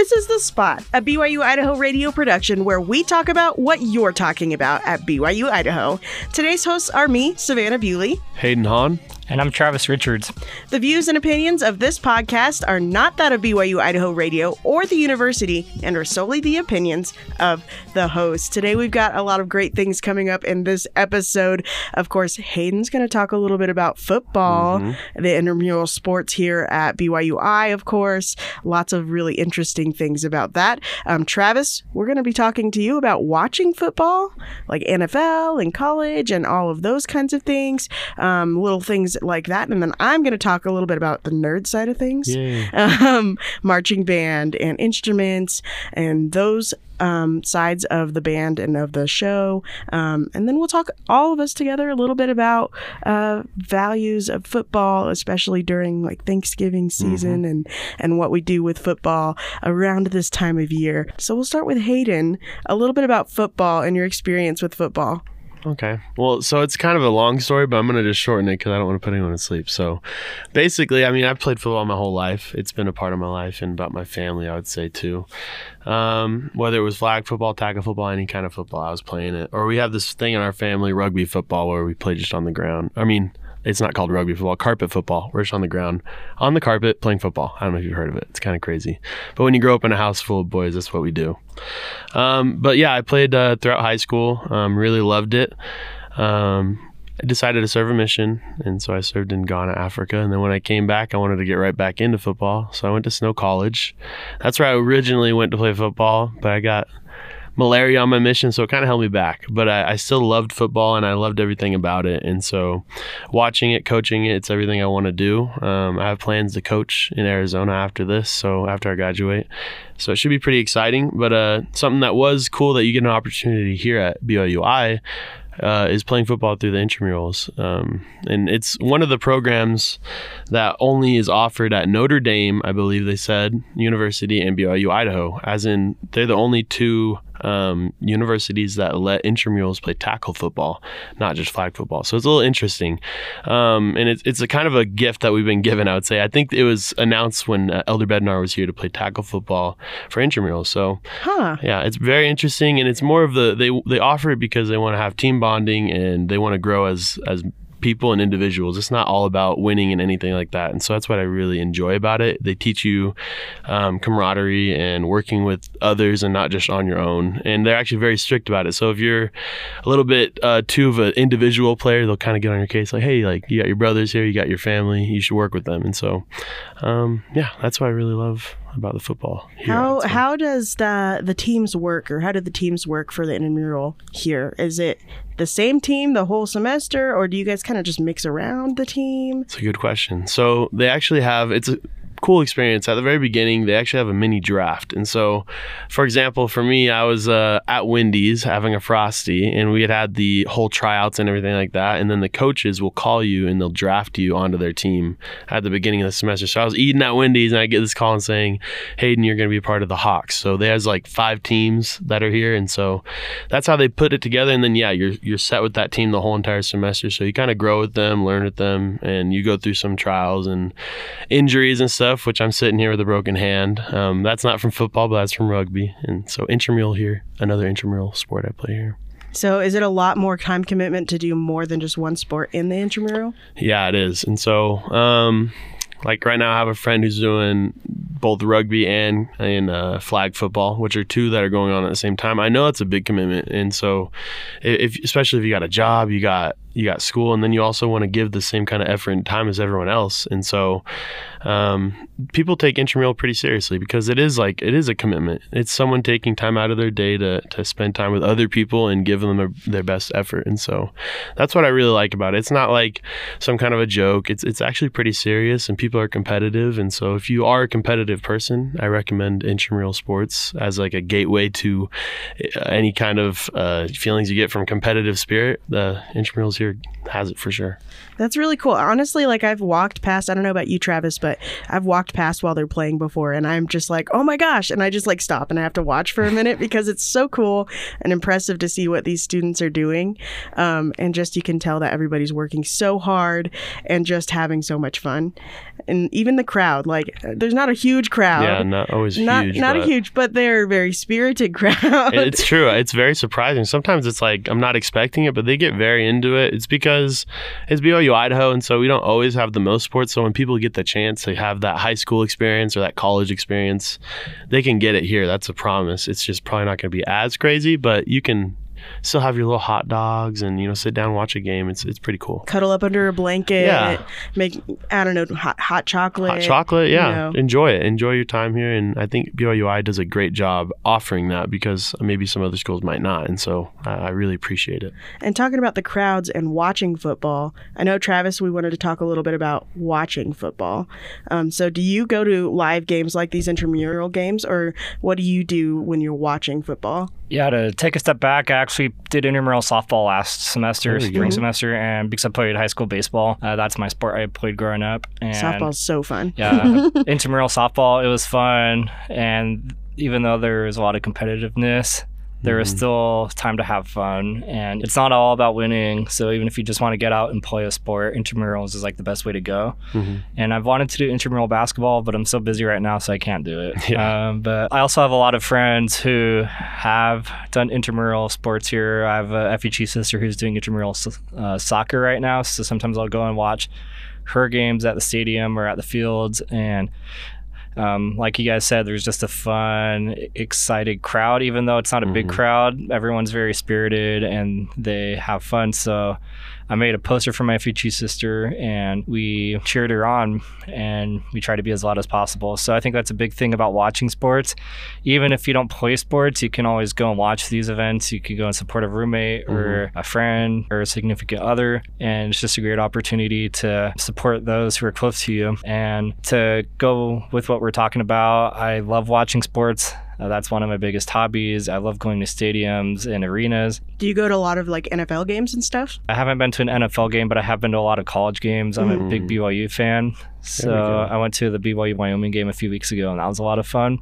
This is The Spot, a BYU Idaho radio production where we talk about what you're talking about at BYU Idaho. Today's hosts are me, Savannah Bewley. Hayden Hon. And I'm Travis Richards. The views and opinions of this podcast are not that of BYU Idaho Radio or the university and are solely the opinions of the host. Today we've got a lot of great things coming up in this episode. Of course, Hayden's going to talk a little bit about football, mm-hmm. the intramural sports here at BYUI, of course. Lots of really interesting things about that. Um, Travis, we're going to be talking to you about watching football, like NFL and college and all of those kinds of things. Um, little things like that. And then I'm going to talk a little bit about the nerd side of things, um, marching band and instruments and those um, sides of the band and of the show. Um, and then we'll talk all of us together a little bit about uh, values of football, especially during like Thanksgiving season mm-hmm. and, and what we do with football around this time of year. So we'll start with Hayden, a little bit about football and your experience with football. Okay. Well, so it's kind of a long story, but I'm going to just shorten it because I don't want to put anyone to sleep. So basically, I mean, I've played football my whole life. It's been a part of my life and about my family, I would say, too. Um, whether it was flag football, tackle football, any kind of football, I was playing it. Or we have this thing in our family, rugby football, where we play just on the ground. I mean, it's not called rugby football, carpet football. We're just on the ground, on the carpet, playing football. I don't know if you've heard of it. It's kind of crazy. But when you grow up in a house full of boys, that's what we do. Um, but yeah, I played uh, throughout high school. Um, really loved it. Um, I decided to serve a mission, and so I served in Ghana, Africa. And then when I came back, I wanted to get right back into football, so I went to Snow College. That's where I originally went to play football, but I got malaria on my mission, so it kind of held me back. But I, I, still loved football and I loved everything about it. And so watching it, coaching it, it's everything I want to do. Um, I have plans to coach in Arizona after this, so after I graduate. So it should be pretty exciting. But uh, something that was cool that you get an opportunity here at BYUI uh, is playing football through the intramurals. Um, and it's one of the programs that only is offered at Notre Dame, I believe they said, University and BYU Idaho, as in they're the only two um, universities that let intramurals play tackle football, not just flag football. So it's a little interesting, um, and it's it's a kind of a gift that we've been given. I would say. I think it was announced when uh, Elder Bednar was here to play tackle football for intramurals. So, huh. yeah, it's very interesting, and it's more of the they they offer it because they want to have team bonding and they want to grow as as people and individuals. It's not all about winning and anything like that. And so that's what I really enjoy about it. They teach you um, camaraderie and working with others and not just on your own. And they're actually very strict about it. So if you're a little bit uh, too of an individual player, they'll kind of get on your case like, hey, like you got your brothers here, you got your family, you should work with them. And so, um, yeah, that's what I really love about the football. Here, how how does the the teams work, or how do the teams work for the intramural here? Is it the same team the whole semester, or do you guys kind of just mix around the team? It's a good question. So they actually have it's a cool experience. At the very beginning, they actually have a mini draft. And so, for example, for me, I was uh, at Wendy's having a Frosty, and we had had the whole tryouts and everything like that. And then the coaches will call you and they'll draft you onto their team at the beginning of the semester. So I was eating at Wendy's, and I get this call and saying, Hayden, you're going to be a part of the Hawks. So there's like five teams that are here. And so that's how they put it together. And then, yeah, you're, you're set with that team the whole entire semester. So you kind of grow with them, learn with them, and you go through some trials and injuries and stuff stuff, which I'm sitting here with a broken hand. Um, that's not from football, but that's from rugby. And so intramural here, another intramural sport I play here. So is it a lot more time commitment to do more than just one sport in the intramural? Yeah, it is. And so, um, like right now, I have a friend who's doing both rugby and and uh, flag football, which are two that are going on at the same time. I know it's a big commitment, and so if especially if you got a job, you got you got school, and then you also want to give the same kind of effort and time as everyone else. And so, um, people take intramural pretty seriously because it is like it is a commitment. It's someone taking time out of their day to to spend time with other people and give them a, their best effort. And so, that's what I really like about it. It's not like some kind of a joke. It's it's actually pretty serious, and people are competitive. And so, if you are a competitive person, I recommend intramural sports as like a gateway to uh, any kind of uh, feelings you get from competitive spirit. The intramurals here has it for sure. That's really cool. Honestly, like I've walked past, I don't know about you, Travis, but I've walked past while they're playing before and I'm just like, oh my gosh. And I just like stop and I have to watch for a minute because it's so cool and impressive to see what these students are doing. Um, and just you can tell that everybody's working so hard and just having so much fun. And even the crowd, like there's not a huge crowd. Yeah, not always not, huge. Not a huge, but they're a very spirited crowd. It's true. It's very surprising. Sometimes it's like I'm not expecting it, but they get very into it. It's because it's BYU Idaho, and so we don't always have the most sports. So when people get the chance to have that high school experience or that college experience, they can get it here. That's a promise. It's just probably not going to be as crazy, but you can still have your little hot dogs and you know sit down and watch a game. It's it's pretty cool. Cuddle up under a blanket. Yeah. Make I don't know hot hot chocolate. Hot chocolate, you yeah. know. Enjoy it. Enjoy your time here, and I think BYUI does a great job offering that because maybe some other schools might not, and so I, I really appreciate it. And talking about the crowds and watching football, I know Travis. We wanted to talk a little bit about watching football. Um, so, do you go to live games like these intramural games, or what do you do when you're watching football? Yeah, to take a step back, I actually did intramural softball last semester, There you spring go. semester, and because I played high school baseball, uh, that's my sport I played growing up. And Softball's so fun. yeah, intramural softball, it was fun, and even though there was a lot of competitiveness, there was Mhm. still time to have fun, and it's not all about winning. So even if you just want to get out and play a sport, intramurals is like the best way to go. Mhm. And I've wanted to do intramural basketball, but I'm so busy right now, so I can't do it. Yeah. Um, but I also have a lot of friends who have done intramural sports here. I have a FEG sister who's doing intramural uh, soccer right now, so sometimes I'll go and watch her games at the stadium or at the fields. And um, like you guys said, there's just a fun, excited crowd. Even though it's not a big Mhm. crowd, everyone's very spirited and they have fun. So I made a poster for my FEG sister and we cheered her on and we try to be as loud as possible. So I think that's a big thing about watching sports. Even if you don't play sports, you can always go and watch these events. You can go and support a roommate or mm-hmm. a friend or a significant other. And it's just a great opportunity to support those who are close to you. And to go with what we're talking about, I love watching sports. Uh, that's one of my biggest hobbies. I love going to stadiums and arenas. Do you go to a lot of like NFL games and stuff? I haven't been to an NFL game, but I have been to a lot of college games. I'm a big Mm. BYU fan. So go. I went to the BYU Wyoming game a few weeks ago, and that was a lot of fun.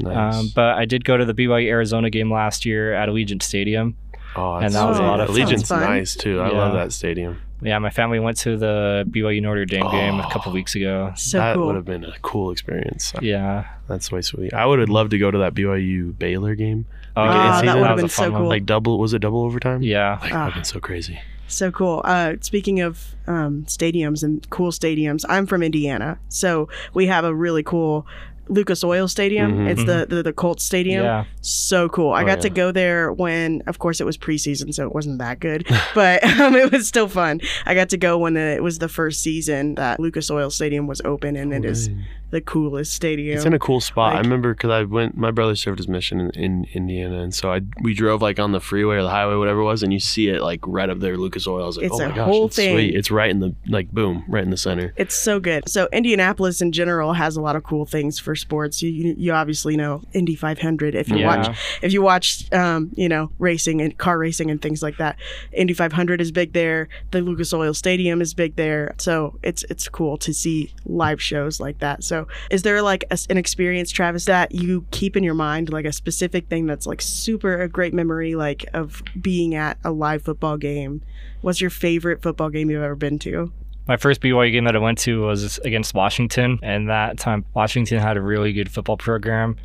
Nice. Um, but I did go to the BYU Arizona game last year at Allegiant Stadium. oh, and that's that was a lot of fun. Allegiant's Sounds fun. nice too. I love that stadium. Yeah, my family went to the BYU Notre Dame game a Oh. couple weeks ago. So that cool. would have been a cool experience. Yeah. That's way sweet. I would have loved to go to that BYU Baylor game. Oh, Like, Ah, that would have been a fun so one. cool. Like double was it double overtime? Yeah. Like that would Ah. have been so crazy. So cool. Uh, speaking of um, stadiums and cool stadiums, I'm from Indiana, so we have a really cool Lucas Oil Stadium. Mhm. It's the, the the Colts Stadium. Yeah. So cool. I Oh, got to go there when, of course, it was preseason, so it wasn't that good, but um, it was still fun. I got to go when it was the first season that Lucas Oil Stadium was open, and it is. The coolest stadium. It's in a cool spot. I remember because I went. My brother served his mission in, in Indiana, and so I we drove like on the freeway or the highway, whatever it was, and you see it like right up there, Lucas Oil. I was like, It's oh my gosh, whole it's thing. sweet. It's right in the like boom, right in the center. It's so good. So Indianapolis in general has a lot of cool things for sports. You you, you obviously know Indy 500 if you Yeah. watch if you watch um, you know racing and car racing and things like that. Indy 500 is big there. The Lucas Oil Stadium is big there. So it's it's cool to see live shows like that. So is there like a, an experience, Travis, that you keep in your mind, like a specific thing that's like super a great memory, like of being at a live football game? What's your favorite football game you've ever been to? My first BYU game that I went to was against Washington, and that time Washington had a really good football program.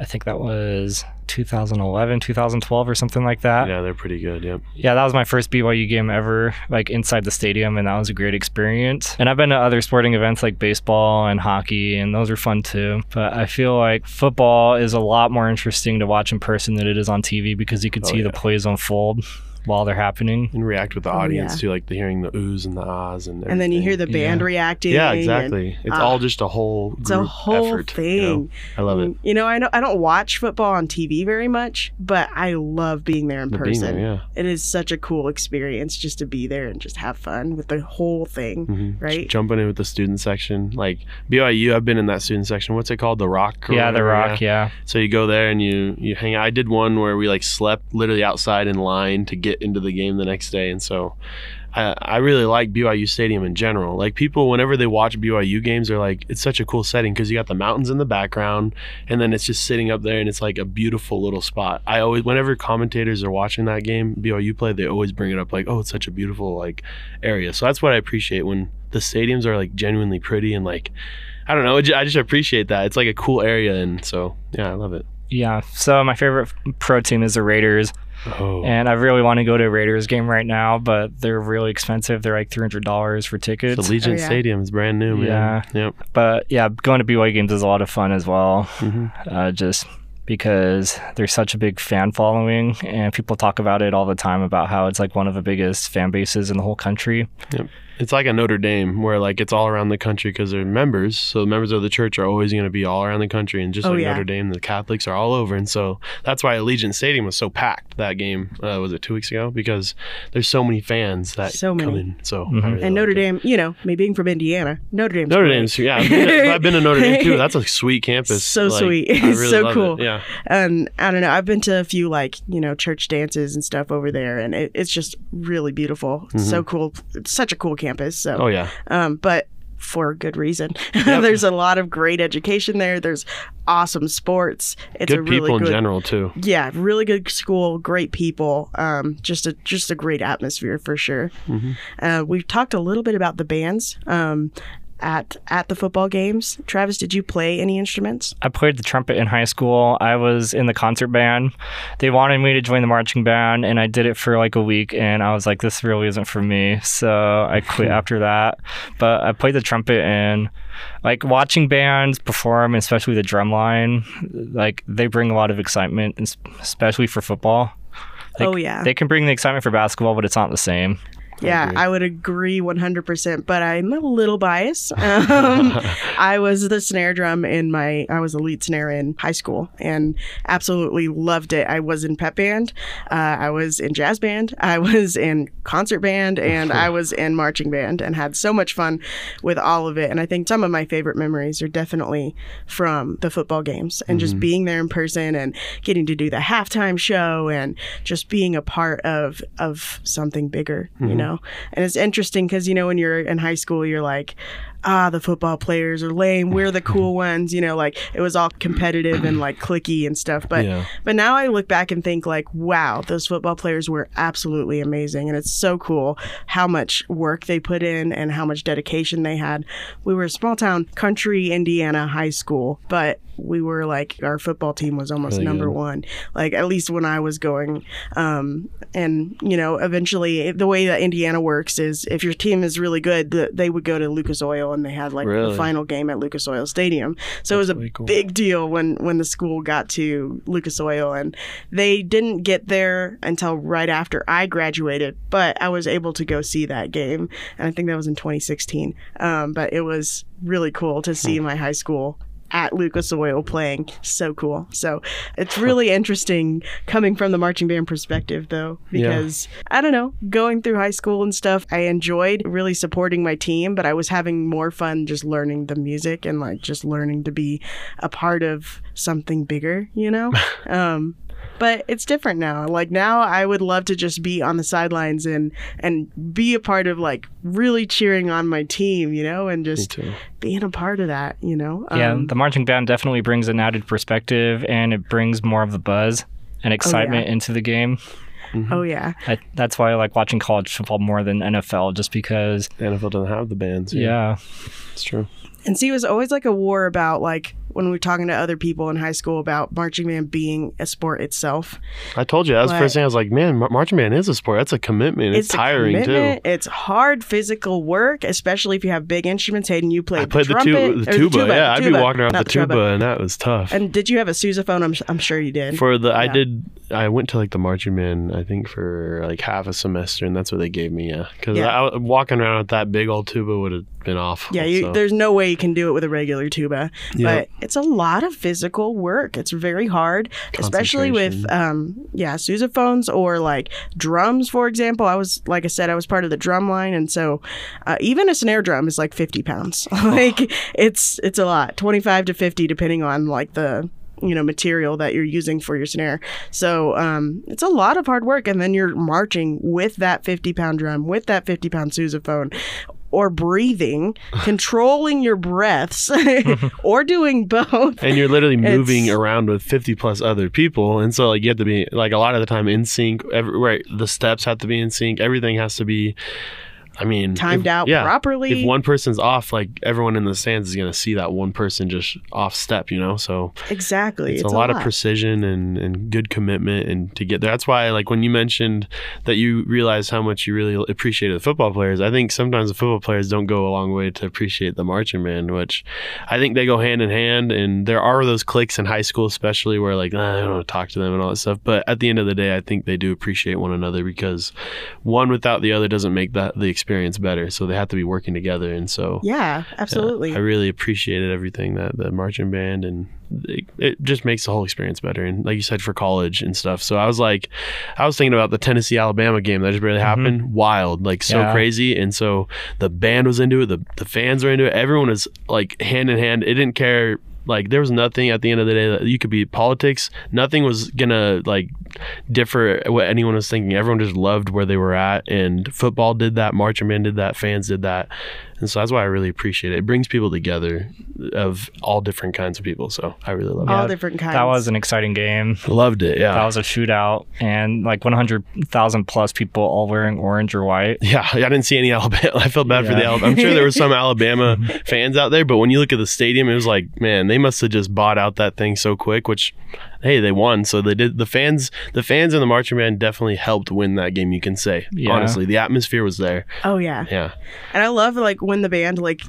I think that was 2011, 2012, or something like that. Yeah, they're pretty good. Yep. Yeah, that was my first BYU game ever, like inside the stadium, and that was a great experience. And I've been to other sporting events like baseball and hockey, and those are fun too. But I feel like football is a lot more interesting to watch in person than it is on TV because you can Oh, see the plays unfold while they're happening. And react with the Oh, audience yeah. too, like the hearing the oohs and the ahs and and then you hear the band Yeah. reacting. Yeah, and exactly. It's ah, all just a whole It's a whole effort, you thing. know? I love it. You know, I know I don't watch football on TV very much, but I love being there in The person. there, yeah. It is such a cool experience just to be there and just have fun with the whole thing, hmm right? Jumping in with the student section, like BYU, I've been in that student section. What's it called? The Rock. or Yeah, the whatever, rock, yeah. So you go there and you you hang out. I did one where we like slept literally outside in line to get into the game the next day, and so I, I really like BYU Stadium in general. Like people, whenever they watch BYU games, they're like, it's such a cool setting because you got the mountains in the background, and then it's just sitting up there, and it's like a beautiful little spot. I always, whenever commentators are watching that game, BYU play, they always bring it up like, oh, it's such a beautiful like area. So that's what I appreciate when the stadiums are like genuinely pretty and like, I don't know, I just appreciate that. It's like a cool area, and so yeah, I love it. Yeah. So my favorite pro team is the Raiders. Oh. And I really want to go to a Raiders game right now, but they're really expensive. They're like three hundred dollars for tickets. The Allegiant Oh, yeah. Stadium is brand new, man. Yeah. Yep. But yeah, going to BYU games is a lot of fun as well. hmm Uh, just because there's such a big fan following, and people talk about it all the time about how it's like one of the biggest fan bases in the whole country. It's like a Notre Dame where like it's all around the country because they're members. So members of the church are always going to be all around the country, and just Oh, like yeah. Notre Dame, the Catholics are all over, and so that's why Allegiant Stadium was so packed that game. Uh, was it two weeks ago? Because there's so many fans that So come many. in. So Mhm. Really and like Notre it. Dame, you know, me being from Indiana, Notre Dame's Notre great. Dame's yeah. I've been, I've been to Notre Dame too. That's a sweet campus. So Like, sweet. I really So love it. cool. Yeah. and I don't know. I've been to a few like you know church dances and stuff over there, and it, it's just really beautiful. So cool. It's such a cool campus. So, Mm-hmm. Oh yeah. um, but for good reason. There's a lot of great education there. There's awesome sports. It's a Good really people in general too. Yeah, really good school, great people, um, just a just a great atmosphere for sure. Mm-hmm. Uh, we've talked a little bit about the bands um, at at the football games. Travis, did you play any instruments? I played the trumpet in high school. I was in the concert band. They wanted me to join the marching band, and I did it for like a week, and I was like, this really isn't for me. So I quit after that. But I played the trumpet, and like watching bands perform, especially the drum line, like they bring a lot of excitement, especially for football. Like, oh yeah, They can bring the excitement for basketball, but it's not the same. Yeah, agree. I would agree 100%, but I'm a little biased. Um, I was the snare drum in my, I was the lead snare in high school and absolutely loved it. I was in pep band, uh, I was in jazz band, I was in concert band, and I was in marching band and had so much fun with all of it. And I think some of my favorite memories are definitely from the football games and just being there in person and getting to do the halftime show and just being a part of of something bigger, you know. And it's interesting because you know when you're in high school, you're like, ah, the football players are lame. We're the cool ones, you know. Like it was all competitive and like clicky and stuff. But Yeah. but now I look back and think like, wow, those football players were absolutely amazing, and it's so cool how much work they put in and how much dedication they had. We were a small town, country Indiana high school, but we were like our football team was almost Really number good. one. Like at least when I was going, um, and you know, eventually the way that Indiana works is if your team is really good, th- they would go to Lucas Oil and they had like the final game at Lucas Oil Stadium. So it was a really cool. big deal when when the school got to Lucas Oil, and they didn't get there until right after I graduated. But I was able to go see that game, and I think that was in 2016. Um, but it was really cool to see my high school at Lucas Oil playing. So cool. So it's really interesting coming from the marching band perspective, though, Yeah. because I don't know, going through high school and stuff, I enjoyed really supporting my team, but I was having more fun just learning the music and like just learning to be a part of something bigger, you know? um, but it's different now. Like now I would love to just be on the sidelines and and be a part of like really cheering on my team, you know, and just being a part of that, you know. Yeah, Um, the marching band definitely brings an added perspective and it brings more of the buzz and excitement into the game. oh yeah. I, that's why I like watching college football more than NFL, just because, The NFL doesn't have the bands. yeah, it's true. And see, it was always like a war about like when we were talking to other people in high school about marching band being a sport itself. I told you that was the first thing I was like, man, marching band is a sport. That's a commitment. It's, a tiring too. It's hard physical work, especially if you have big instruments. Hayden, you played I played the, trumpet, tu- the or tuba. Yeah, I'd be walking around not the tuba, and that was tough. And did you have a sousaphone? I'm, I'm sure you did. for the, I did. I went to like the marching band. I think for like half a semester, and that's what they gave me. Yeah, because Yeah. I, I walking around with that big old tuba would have been awful. Yeah, you, so. there's no way you can do it with a regular tuba, Yep. but it's a lot of physical work. It's very hard, especially with um, yeah, sousaphones or like drums, for example. I was like I said, I was part of the drum line, and so uh, even a snare drum is like 50 pounds. like it's it's a lot, 25 to 50, depending on like the you know material that you're using for your snare. So um, it's a lot of hard work, and then you're marching with that 50 pound drum, with that 50 pound sousaphone. Or breathing, controlling your breaths, or doing both. and you're literally moving It's- around with 50 plus other people and so like you have to be like a lot of the time in sync every, right the steps have to be in sync everything has to be i mean Timed if- out yeah, properly. if one person's off like everyone in the stands is going to see that one person just off step you know? So exactly. it's, a, lot, of precision and, and good commitment and to get there. That's why like when you mentioned that you realized how much you really appreciated the football players i think sometimes the football players don't go a long way to appreciate the marching band which i think they go hand in hand. And there are those cliques in high school especially where like "Ah, i don't want to talk to them and all that stuff. But at the end of the day i think they do appreciate one another because one without the other doesn't make that the experience better so they have to be working together and so Yeah, absolutely. I really appreciated everything that the marching band and it, it just makes the whole experience better. And like you said, for college and stuff. So I was like, I was thinking about the Tennessee Alabama game that just barely mm-hmm. happened. Wild, like so Yeah. crazy. And so the band was into it, the the fans were into it. Everyone was like hand in hand. It didn't care. Like there was nothing at the end of the day that you could be politics. Nothing was gonna like differ what anyone was thinking. Everyone just loved where they were at, and football did that. Marching band did that. Fans did that, and so that's why I really appreciate it. It brings people together of all different kinds of people. So I really love it. All it. different kinds. That was an exciting game. Loved it. Yeah. That was a shootout, and like 100,000 plus people all wearing orange or white. Yeah, I didn't see any Alabama. I felt bad for the Alabama. I'm sure there were some Alabama fans out there, but when you look at the stadium, it was like, man, they must have just bought out that thing so quick. Which, hey, they won, so they did. The fans, the fans and the marching band definitely helped win that game. You can say Yeah. honestly, the atmosphere was there. Oh yeah. Yeah, And I love like when the band like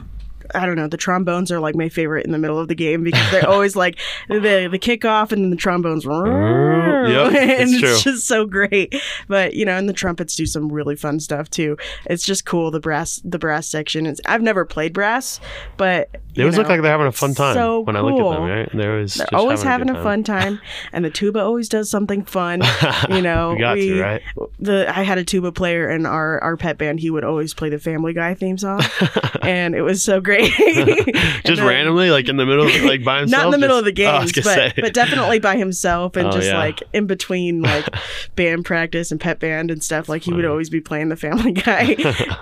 I don't know, the trombones are like my favorite in the middle of the game because they're always like the the kickoff and then the trombones Yep, and it's true. just so great. But you know, and the trumpets do some really fun stuff too. It's just cool the brass the brass section. It's I've never played brass, but they you always look like they're having a fun time so when I look at them. cool. Right, they're always they're just always having, good a fun time, and the tuba always does something fun. You know, We got to, right? The I had a tuba player in our our pep band. He would always play the Family Guy theme song, and it was so great. Just then- randomly, like in the middle, of, like by himself. Not in the middle just- of the Oh, games, was but but definitely by himself and Oh, just yeah. like in between like band practice and pep band and stuff. Like he would always be playing the Family Guy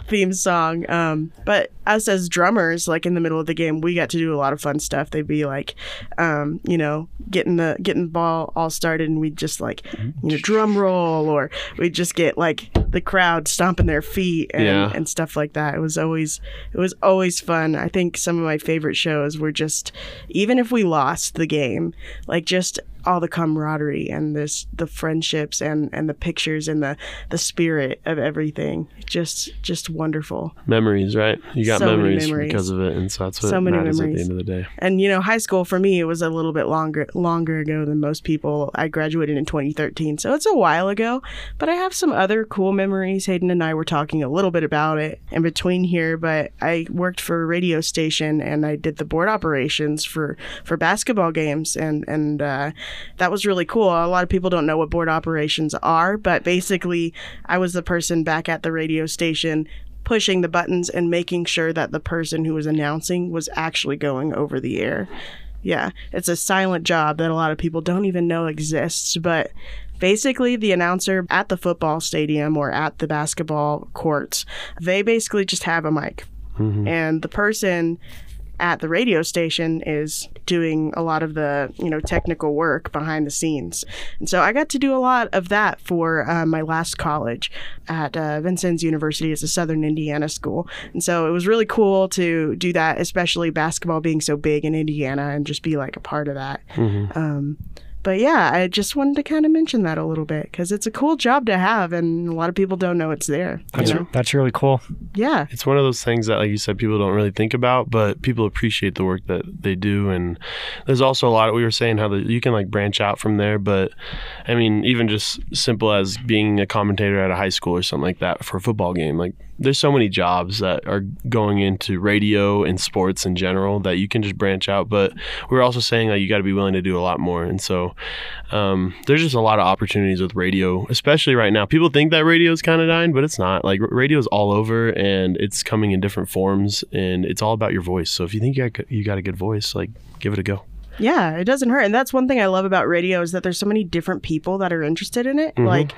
theme song. Um, but us as drummers, like in the middle of the game, we got to do a lot of fun stuff. They'd be like, um, you know, getting the getting the ball all started, and we'd just like you know drum roll, or we'd just get like the crowd stomping their feet and, Yeah. and stuff like that. It was always it was always fun. I think some of my favorite shows were just even if we lost the game, like just all the camaraderie and this the friendships and and the pictures and the the spirit of everything. Just just wonderful. memories, right? You got So memories, memories. because of it, and so that's what So many matters memories. at the end of the day. And you know, high school for me it was a little bit longer longer ago than most people. I graduated in 2013, so it's a while ago. But I have some other cool memories. Hayden and I were talking a little bit about it in between here. But I worked for a radio station and I did the board operations for for basketball games, and and uh, that was really cool. A lot of people don't know what board operations are, but basically, I was the person back at the radio station pushing the buttons and making sure that the person who was announcing was actually going over the air. Yeah, it's a silent job that a lot of people don't even know exists, but basically the announcer at the football stadium or at the basketball courts, they basically just have a mic. And the person at the radio station is doing a lot of the you know technical work behind the scenes. And so i got to do a lot of that for uh, my last college at uh, vincennes university. It's a southern indiana school. And so it was really cool to do that especially basketball being so big in indiana and just be like a part of that. Um, but yeah i just wanted to kind of mention that a little bit because it's a cool job to have and a lot of people don't know it's there you That's, know? that's really cool. yeah It's one of those things that, like you said, people don't really think about, but people appreciate the work that they do. And there's also a lot. We were saying how the, you can like branch out from there, but I mean, even just simple as being a commentator at a high school or something like that for a football game. Like, there's so many jobs that are going into radio and sports in general that you can just branch out. But we're also saying that you got to be willing to do a lot more. And so um, there's just a lot of opportunities with radio, especially right now. People think that radio is kind of dying, but it's not. Like radio is all over, and it's coming in different forms, and it's all about your voice. So if you think you got, you got a good voice, like give it a go. Yeah, it doesn't hurt. And that's one thing I love about radio is that there's so many different people that are interested in it. Mm-hmm. Like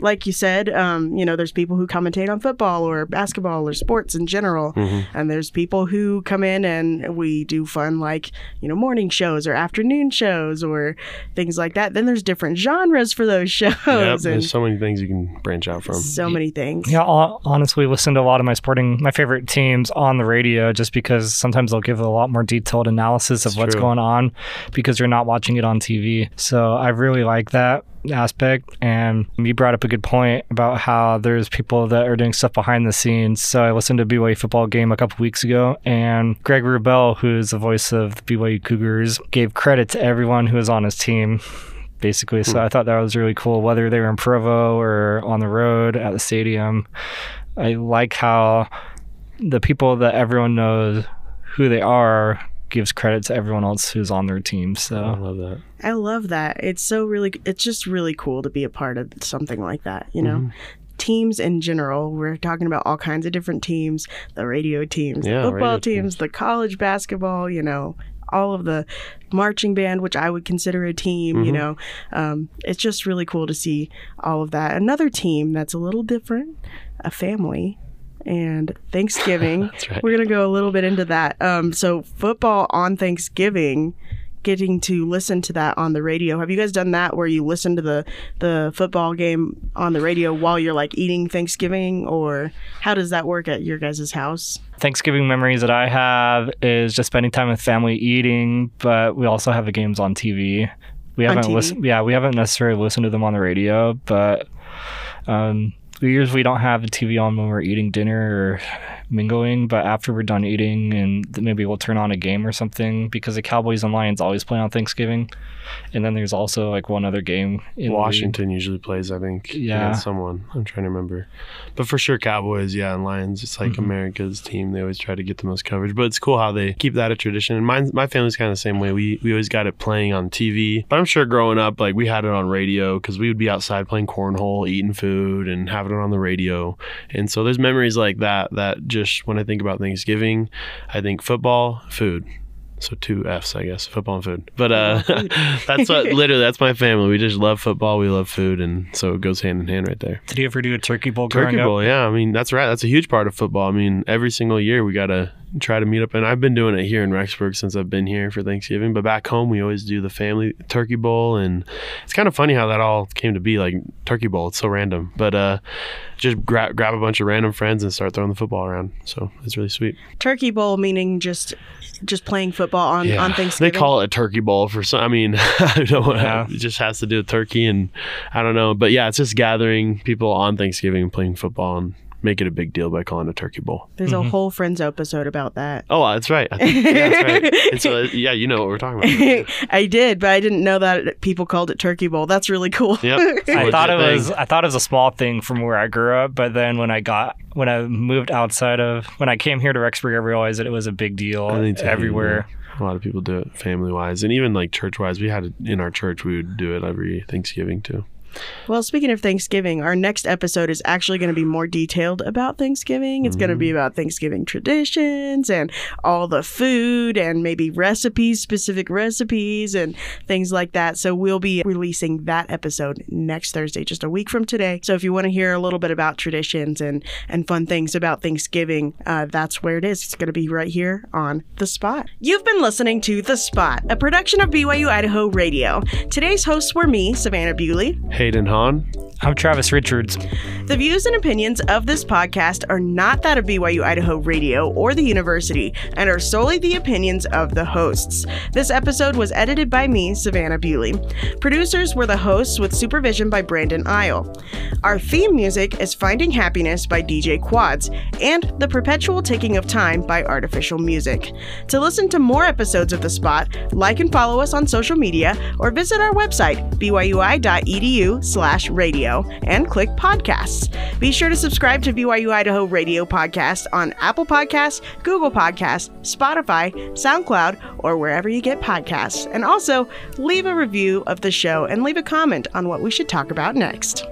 like you said, um, you know, there's people who commentate on football or basketball or sports in general. Mm-hmm. And there's people who come in and we do fun like, you know, morning shows or afternoon shows or things like that. Then there's different genres for those shows Yep, and there's so many things you can branch out from. so many things. Yeah, hon- honestly, listen to a lot of my sporting, my favorite teams on the radio, just because sometimes they'll give a lot more detailed analysis of It's what's true. going on, because you're not watching it on TV. So I really like that aspect. And you brought up a good point about how there's people that are doing stuff behind the scenes. So I listened to a BYU football game a couple weeks ago, and Greg Wrubell, who's the voice of the BYU Cougars, gave credit to everyone who was on his team basically. So hmm. I thought that was really cool, whether they were in Provo or on the road at the stadium. I like how the people that everyone knows who they are gives credit to everyone else who's on their team. So I love that. I love that. It's so really, it's just really cool to be a part of something like that, you know? Mm-hmm. Teams in general, we're talking about all kinds of different teams the radio teams, Yeah, the football radio teams, the college basketball, you know, all of the marching band, which I would consider a team, Mm-hmm. you know. Um, it's just really cool to see all of that. Another team that's a little different, a family. And Thanksgiving, That's right. we're going to go a little bit into that. Um, so, football on Thanksgiving getting to listen to that on the radio. Have you guys done that where you listen to the the football game on the radio while you're like eating Thanksgiving or how does that work at your guys' house? Thanksgiving memories that I have is just spending time with family eating, but we also have the games on TV. We haven't listened. Yeah, we haven't necessarily listened to them on the radio, but um, we don't have the TV on when we're eating dinner or mingling. But after we're done eating, and maybe we'll turn on a game or something because the Cowboys and Lions always play on Thanksgiving. And then there's also like one other game in the. Washington usually plays, I think. Yeah. someone. I'm trying to remember. But for sure, Cowboys, yeah, and Lions. It's Mm-hmm. like America's team. They always try to get the most coverage. But it's cool how they keep that a tradition. And mine, my family's kind of the same way. We we always got it playing on TV. But I'm sure growing up, like we had it on radio because we would be outside playing cornhole, eating food, and having it on the radio. And so there's memories like that that just when I think about Thanksgiving, I think football, food. So two F's, I guess, football and food. But uh, that's what literally that's my family. We just love football. We love food, and so it goes hand in hand right there. Did you ever do a turkey bowl Turkey up? bowl, yeah. I mean, that's right. That's a huge part of football. I mean, every single year we gotta try to meet up, and I've been doing it here in Rexburg since I've been here for Thanksgiving. But back home, we always do the family turkey bowl, and it's kind of funny how that all came to be. Like turkey bowl, it's so random, but uh, just grab grab a bunch of random friends and start throwing the football around. So it's really sweet. Turkey bowl meaning just just playing football on on Thanksgiving. They call it a turkey bowl for some. I mean, I don't know. Yeah. It just has to do with turkey, and I don't know. But yeah, it's just gathering people on Thanksgiving and playing football and make it a big deal by calling it a turkey bowl. There's a mm-hmm. whole Friends episode about that. Oh, that's right. Think, yeah, that's right. Uh, and so, yeah, you know what we're talking about. I did, but I didn't know that people called it turkey bowl. That's really cool. Yep. It's a I thought it legit was. I thought it was a small thing from where I grew up, but then when I got when I moved outside of when I came here to Rexburg, I realized that it was a big deal I think so, everywhere. yeah. A lot of people do it family wise, and even like church wise. We had it in our church. We would do it every Thanksgiving too. Well, speaking of Thanksgiving, our next episode is actually going to be more detailed about Thanksgiving. It's going to be about Thanksgiving traditions and all the food and maybe recipes, specific recipes and things like that. So we'll be releasing that episode next Thursday, just a week from today. So if you want to hear a little bit about traditions and and fun things about Thanksgiving, uh, that's where it is. It's going to be right here on the spot. You've been listening to the Spot, a production of BYU Idaho Radio. Today's hosts were me, Savannah Bewley. Hayden Hon. I'm Travis Richards. The views and opinions of this podcast are not that of BYU Idaho Radio or the university and are solely the opinions of the hosts. This episode was edited by me, Savannah Bewley. Producers were the hosts with supervision by Brandon Isle. Our theme music is Finding Happiness by DJ Quads and The Perpetual Ticking of Time by Artificial Music. To listen to more episodes of The Spot, like and follow us on social media or visit our website, byui.edu slash radio, and click podcasts. Be sure to subscribe to BYU Idaho Radio Podcast on Apple Podcasts, Google Podcasts, Spotify, SoundCloud, or wherever you get podcasts. And also, leave a review of the show and leave a comment on what we should talk about next.